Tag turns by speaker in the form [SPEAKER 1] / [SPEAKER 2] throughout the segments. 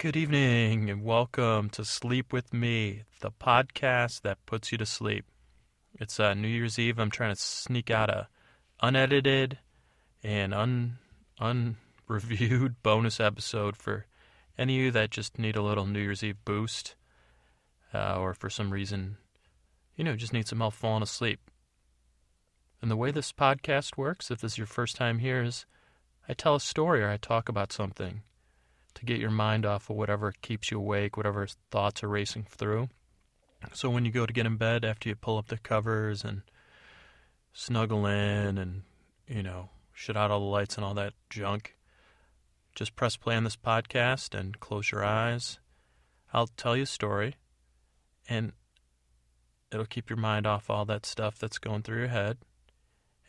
[SPEAKER 1] Good evening and welcome to Sleep With Me, the podcast that puts you to sleep. It's uh, New Year's Eve. I'm trying to sneak out a unedited and un unreviewed bonus episode for any of you that just need a little New Year's Eve boost uh, or for some reason, you know, just need some help falling asleep. And the way this podcast works, if this is your first time here, is I tell a story or I talk about something to get your mind off of whatever keeps you awake, whatever thoughts are racing through. So when you go to get in bed after you pull up the covers and snuggle in and, you know, shut out all the lights and all that junk, just press play on this podcast and close your eyes. I'll tell you a story and it'll keep your mind off all that stuff that's going through your head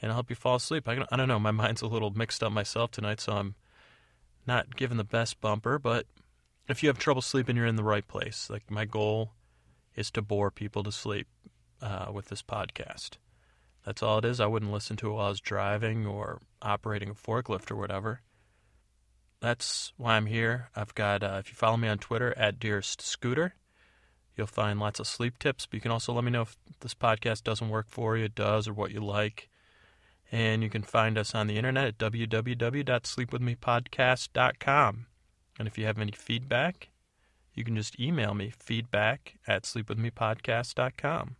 [SPEAKER 1] and I'll help you fall asleep. I, I don't know, my mind's a little mixed up myself tonight, so I'm not given the best bumper, but if you have trouble sleeping, you're in the right place. Like my goal is to bore people to sleep uh, with this podcast. That's all it is. I wouldn't listen to it while I was driving or operating a forklift or whatever. That's why I'm here. I've got, uh, if you follow me on Twitter, at Dearest Scooter, you'll find lots of sleep tips. But you can also let me know if this podcast doesn't work for you, it does, or what you like. And you can find us on the internet at www.sleepwithmepodcast.com. And if you have any feedback, you can just email me feedback at sleepwithmepodcast.com.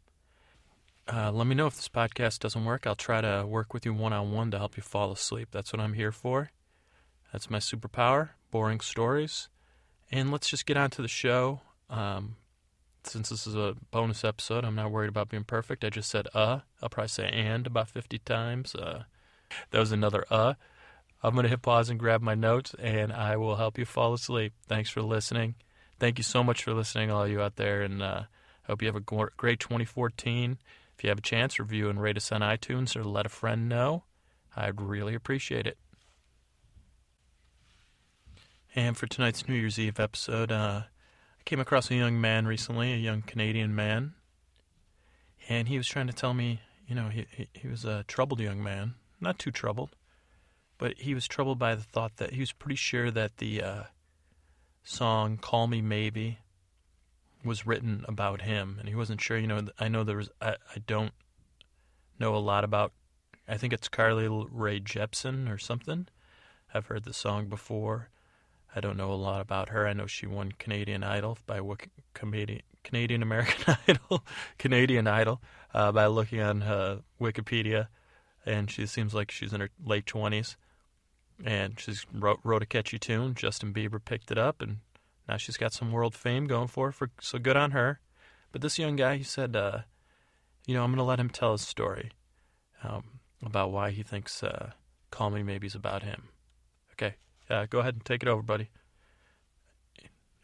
[SPEAKER 1] Uh, let me know if this podcast doesn't work. I'll try to work with you one on one to help you fall asleep. That's what I'm here for. That's my superpower boring stories. And let's just get on to the show. Um, since this is a bonus episode, I'm not worried about being perfect. I just said uh. I'll probably say and about 50 times. Uh, that was another uh. I'm going to hit pause and grab my notes, and I will help you fall asleep. Thanks for listening. Thank you so much for listening, all you out there, and uh, hope you have a great 2014. If you have a chance, review and rate us on iTunes or let a friend know. I'd really appreciate it. And for tonight's New Year's Eve episode, uh, I came across a young man recently, a young Canadian man, and he was trying to tell me, you know, he, he, he was a troubled young man, not too troubled, but he was troubled by the thought that he was pretty sure that the uh, song "Call Me Maybe" was written about him, and he wasn't sure. You know, I know there was, I, I don't know a lot about. I think it's Carly Rae Jepsen or something. I've heard the song before. I don't know a lot about her. I know she won Canadian Idol by Canadian Canadian American Idol, Canadian Idol uh, by looking on uh, Wikipedia, and she seems like she's in her late twenties, and she's wrote, wrote a catchy tune. Justin Bieber picked it up, and now she's got some world fame going for her. For, so good on her. But this young guy, he said, uh, you know, I'm going to let him tell his story um, about why he thinks uh, "Call Me Maybe's about him." Okay, uh, go ahead and take it over, buddy.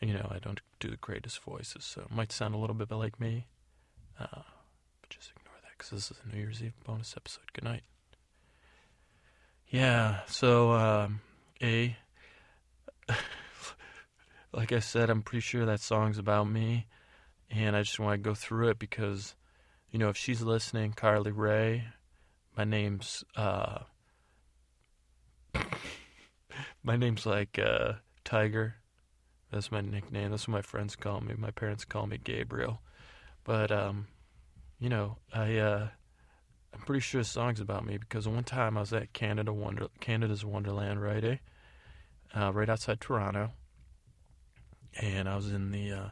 [SPEAKER 1] You know, I don't do the greatest voices, so it might sound a little bit like me. Uh, but just ignore that because this is a New Year's Eve bonus episode. Good night. Yeah, so, um, A, like I said, I'm pretty sure that song's about me, and I just want to go through it because, you know, if she's listening, Carly Rae, my name's, uh, my name's like uh, Tiger. That's my nickname. That's what my friends call me. My parents call me Gabriel. But um, you know, I uh, I'm pretty sure song's about me because one time I was at Canada Wonder Canada's Wonderland, right? Eh? Uh, right outside Toronto, and I was in the uh,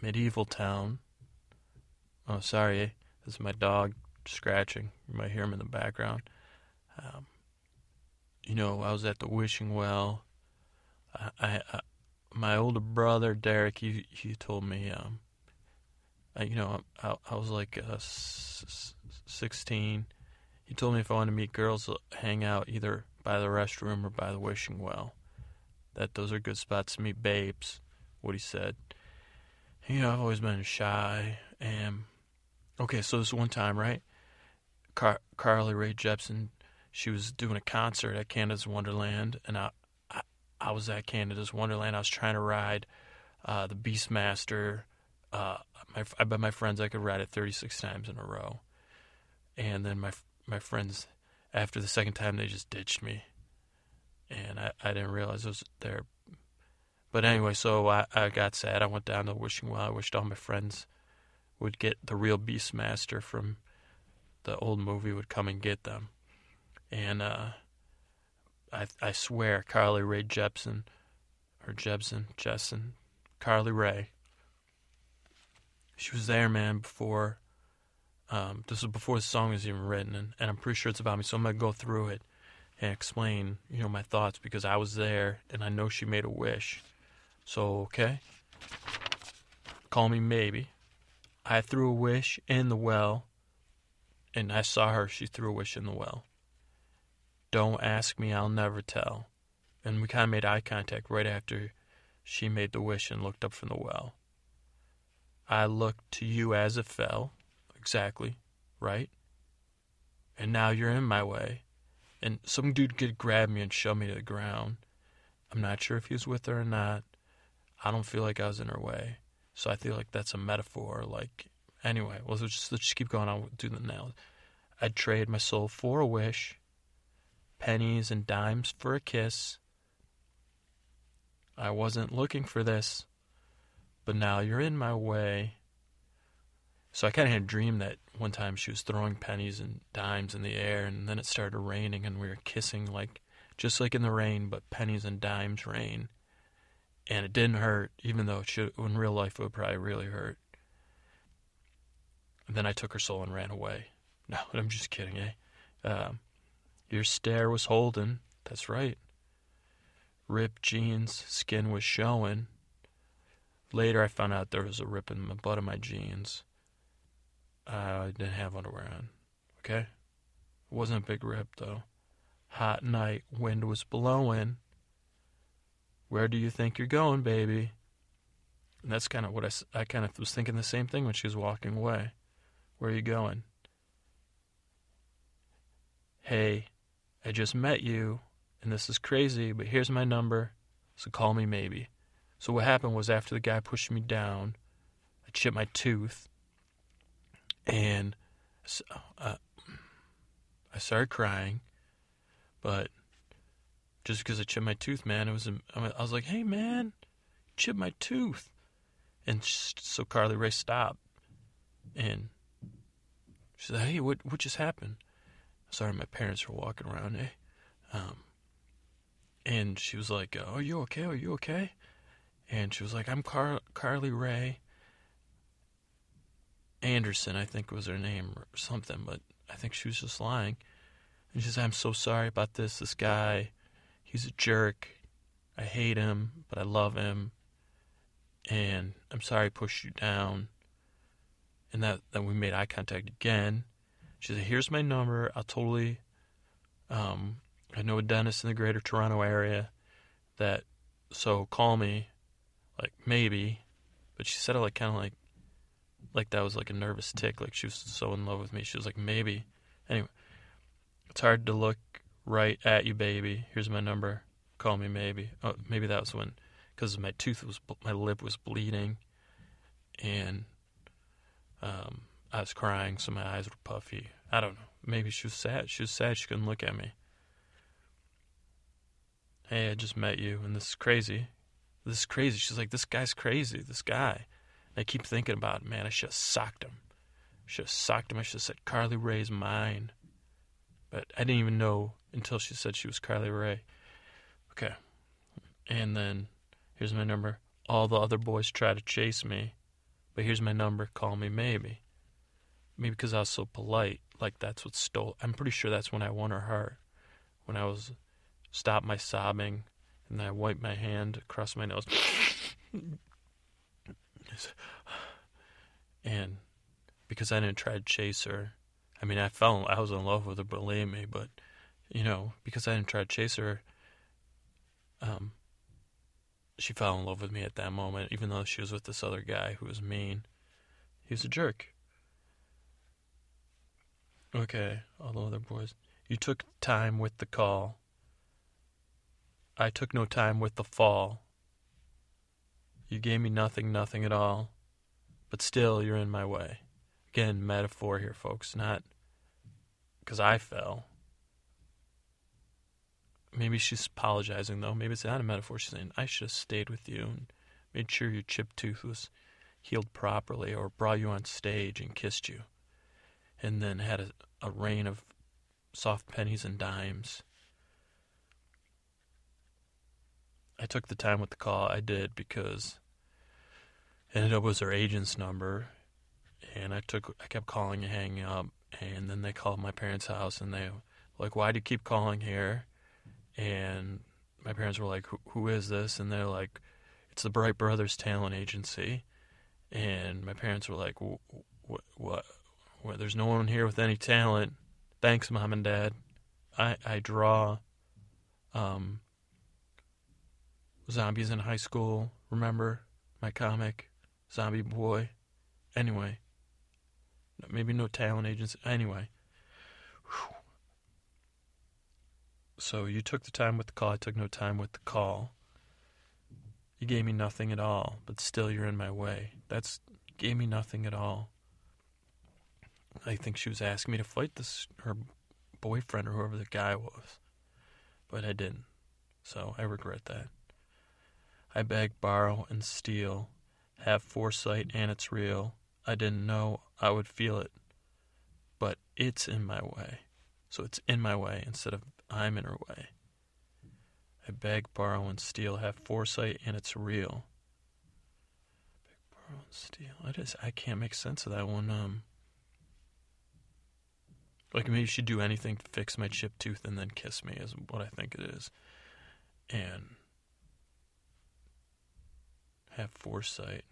[SPEAKER 1] medieval town. Oh, sorry, eh? this is my dog scratching. You might hear him in the background. Um, you know, I was at the wishing well. I, I, I my older brother Derek, he he told me, um, I, you know, I, I was like uh, s- sixteen. He told me if I wanted to meet girls, hang out either by the restroom or by the wishing well. That those are good spots to meet babes. What he said. You know, I've always been shy. And okay, so this one time, right? Car- Carly Rae Jepsen she was doing a concert at Canada's Wonderland, and I, I, I was at Canada's Wonderland. I was trying to ride uh, the Beastmaster. Uh, my, I bet my friends I could ride it 36 times in a row, and then my my friends, after the second time, they just ditched me, and I, I didn't realize it was there. But anyway, so I, I got sad. I went down to wishing well. I wished all my friends would get the real Beastmaster from the old movie would come and get them. And uh, I I swear, Carly Rae Jepsen, or Jepsen, Jessen, Carly Rae. She was there, man, before. Um, this was before the song was even written, and, and I'm pretty sure it's about me. So I'm gonna go through it and explain, you know, my thoughts because I was there and I know she made a wish. So okay, call me maybe. I threw a wish in the well, and I saw her. She threw a wish in the well. Don't ask me, I'll never tell. And we kind of made eye contact right after she made the wish and looked up from the well. I looked to you as it fell, exactly, right? And now you're in my way. And some dude could grab me and shove me to the ground. I'm not sure if he was with her or not. I don't feel like I was in her way. So I feel like that's a metaphor. Like, anyway, well, let's just, let's just keep going on do the nails. I'd trade my soul for a wish, pennies and dimes for a kiss. I wasn't looking for this, but now you're in my way. So I kind of had a dream that one time she was throwing pennies and dimes in the air, and then it started raining, and we were kissing like just like in the rain, but pennies and dimes rain and it didn't hurt, even though it should, in real life it would probably really hurt. And then I took her soul and ran away. No, I'm just kidding, eh? Um, your stare was holding. That's right. Ripped jeans, skin was showing. Later, I found out there was a rip in the butt of my jeans. Uh, I didn't have underwear on. Okay? It wasn't a big rip, though. Hot night, wind was blowing. Where do you think you're going, baby? And that's kind of what I, I kind of was thinking the same thing when she was walking away. Where are you going? Hey, I just met you, and this is crazy, but here's my number, so call me maybe. So what happened was after the guy pushed me down, I chipped my tooth, and uh, I started crying, but just because I chipped my tooth, man. It was I was like, hey man, chip my tooth, and so Carly Rae stopped, and she said, hey, what what just happened? Sorry, my parents were walking around, eh? Um, and she was like, oh, are you okay? Are you okay? And she was like, I'm Car- Carly Ray Anderson, I think was her name or something, but I think she was just lying. And she said, I'm so sorry about this. This guy he's a jerk. I hate him, but I love him. And I'm sorry I pushed you down. And that then we made eye contact again. She said, Here's my number. I'll totally um I know a dentist in the greater Toronto area that so call me like maybe but she said it like kinda like like that was like a nervous tick, like she was so in love with me. She was like, Maybe. Anyway. It's hard to look right at you, baby. Here's my number. Call me, maybe. Oh, maybe that was when, because my tooth was, my lip was bleeding, and um, I was crying, so my eyes were puffy. I don't know. Maybe she was sad. She was sad she couldn't look at me. Hey, I just met you, and this is crazy. This is crazy. She's like, this guy's crazy. This guy. And I keep thinking about, it. man, I should have socked him. I should have socked him. I should have said, Carly Rae's mine. But I didn't even know until she said she was Carly Rae. Okay. And then here's my number. All the other boys try to chase me, but here's my number. Call me maybe. Maybe because I was so polite. Like that's what stole. I'm pretty sure that's when I won her heart. When I was stopped my sobbing, and I wiped my hand across my nose. and because I didn't try to chase her, I mean, I fell. I was in love with her, believe me, but you know, because I didn't try to chase her, um, she fell in love with me at that moment, even though she was with this other guy who was mean. He was a jerk. Okay, all the other boys. You took time with the call. I took no time with the fall. You gave me nothing, nothing at all. But still, you're in my way. Again, metaphor here, folks, not because I fell maybe she's apologizing though. Maybe it's not a metaphor. She's saying I should have stayed with you and made sure your chipped tooth was healed properly, or brought you on stage and kissed you, and then had a, a rain of soft pennies and dimes. I took the time with the call. I did because it ended up was her agent's number, and I took I kept calling and hanging up, and then they called my parents' house and they like, why do you keep calling here? And my parents were like, who is this? And they're like, it's the Bright Brothers Talent Agency. And my parents were like, what? What? There's no one here with any talent. Thanks, mom and dad. I I draw. Um, zombies in high school. Remember my comic, Zombie Boy. Anyway, maybe no talent agency. Anyway. Whew. So you took the time with the call. I took no time with the call. You gave me nothing at all, but still you're in my way. That's gave me nothing at all. I think she was asking me to fight this her boyfriend or whoever the guy was, but I didn't. So I regret that. I beg, borrow, and steal, have foresight, and it's real. I didn't know I would feel it, but it's in my way. So it's in my way instead of I'm in her way. I beg, borrow, and steal, have foresight, and it's real. Beg, borrow, and steal. I just I can't make sense of that one. Um, like maybe she'd do anything to fix my chipped tooth and then kiss me is what I think it is, and have foresight,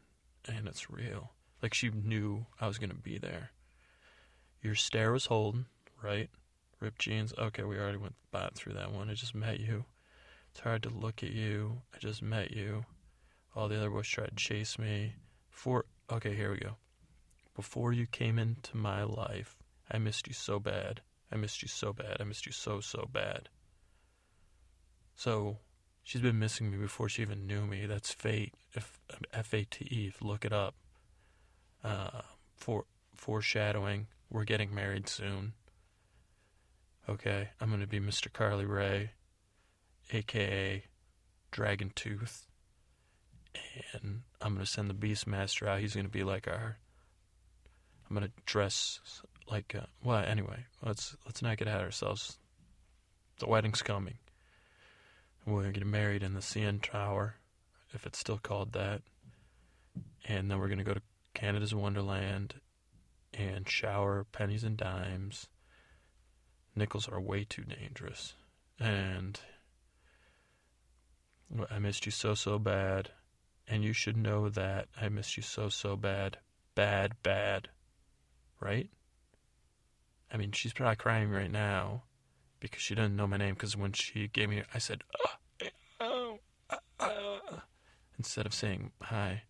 [SPEAKER 1] and it's real. Like she knew I was gonna be there. Your stare was holding, right? Ripped jeans. Okay, we already went back through that one. I just met you. It's hard to look at you. I just met you. All the other boys tried to chase me. Before, okay, here we go. Before you came into my life, I missed you so bad. I missed you so bad. I missed you so, so bad. So, she's been missing me before she even knew me. That's fate. If F A T E. Look it up. Uh, for foreshadowing. We're getting married soon. Okay, I'm going to be Mr. Carly Rae, aka Dragon Tooth, and I'm going to send the Beastmaster out. He's going to be like our. I'm going to dress like. Uh, well, anyway, let's let's not get ahead of ourselves. The wedding's coming. We're to get married in the CN Tower, if it's still called that, and then we're going to go to Canada's Wonderland and shower pennies and dimes nickels are way too dangerous. And I missed you so, so bad. And you should know that I missed you so, so bad. Bad, bad. Right? I mean, she's probably crying right now because she doesn't know my name. Because when she gave me, I said, oh, oh, instead of saying, hi,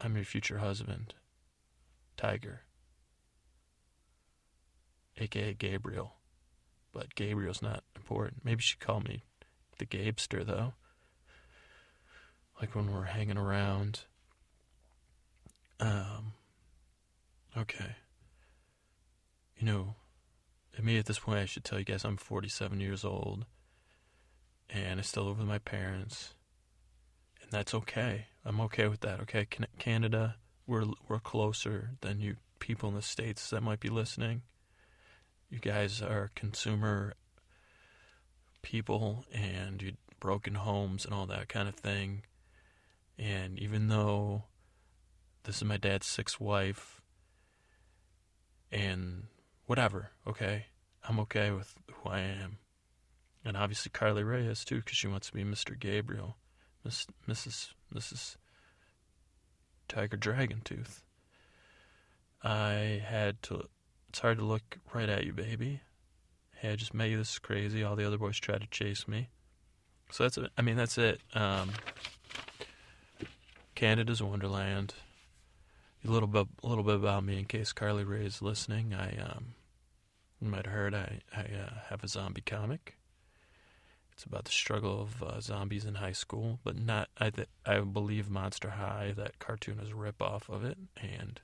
[SPEAKER 1] I'm your future husband, Tiger aka Gabriel. But Gabriel's not important. Maybe she called me the Gabester, though. Like when we're hanging around. Um, okay. You know, me at this point, I should tell you guys I'm 47 years old. And I still live with my parents. And that's okay. I'm okay with that, okay? Canada, we're, we're closer than you people in the States that might be listening you guys are consumer people and you broken homes and all that kind of thing. And even though this is my dad's sixth wife and whatever, okay, I'm okay with who I am. And obviously Carly Rae is too, because she wants to be Mr. Gabriel, Miss, Mrs. Mrs. Tiger Dragon Tooth. I had to it's hard to look right at you, baby. Hey, I just met you. This is crazy. All the other boys tried to chase me. So that's. I mean, that's it. Um, Canada's Wonderland. A little bit, a little bit about me in case Carly Rae is listening. I, um, you might have heard I, I uh, have a zombie comic. It's about the struggle of uh, zombies in high school, but not. I th- I believe Monster High. That cartoon is a rip off of it, and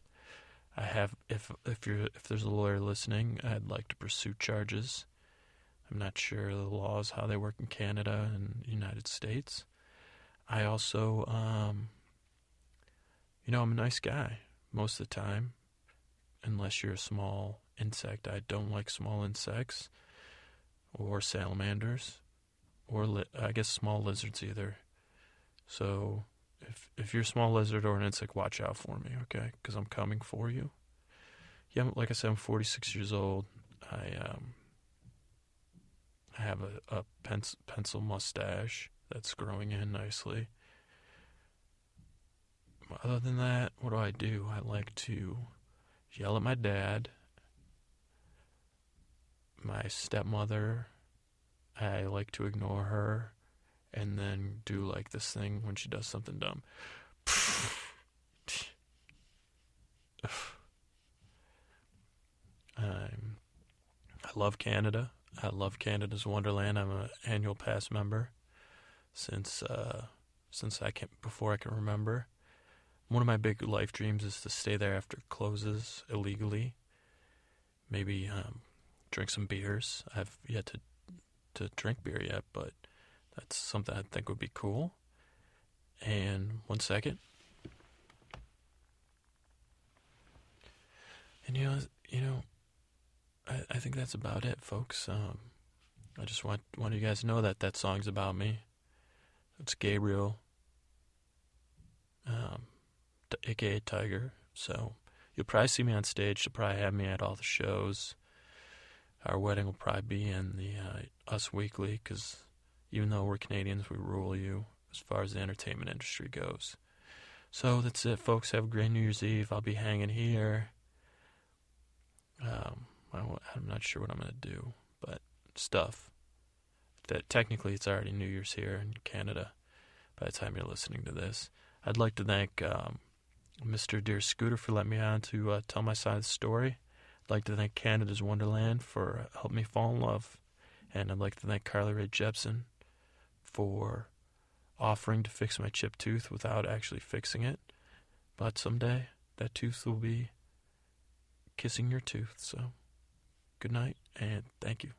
[SPEAKER 1] I have if if you're if there's a lawyer listening, I'd like to pursue charges I'm not sure the laws, how they work in Canada and United States. I also, um, you know, I'm a nice guy most of the time, unless you're a small insect. I don't like small insects or salamanders or li- I guess small lizards either. So if if you're a small lizard or an insect, watch out for me, okay? Because I'm coming for you. Yeah, like I said, I'm 46 years old. I um, I have a, a pencil, pencil mustache that's growing in nicely. Other than that, what do I do? I like to yell at my dad, my stepmother. I like to ignore her and then do like this thing when she does something dumb. I'm, I love Canada. I love Canada's Wonderland. I'm an annual pass member since uh, since I can before I can remember. One of my big life dreams is to stay there after it closes illegally. Maybe um, drink some beers. I've yet to to drink beer yet, but that's something I think would be cool. And one second. And you know, you know, I, I think that's about it, folks. Um, I just want want you guys to know that that song's about me. It's Gabriel, um, aka Tiger. So you'll probably see me on stage. You'll probably have me at all the shows. Our wedding will probably be in the uh, Us Weekly because even though we're Canadians, we rule you as far as the entertainment industry goes. So that's it, folks. Have a great New Year's Eve. I'll be hanging here. Um, I'm not sure what I'm going to do, but stuff. That technically it's already New Year's here in Canada by the time you're listening to this. I'd like to thank um, Mr. Dear Scooter for letting me on to uh, tell my side of the story. I'd like to thank Canada's Wonderland for helping me fall in love. And I'd like to thank Carly Rae Jepsen for offering to fix my chipped tooth without actually fixing it. But someday that tooth will be kissing your tooth. So good night and thank you.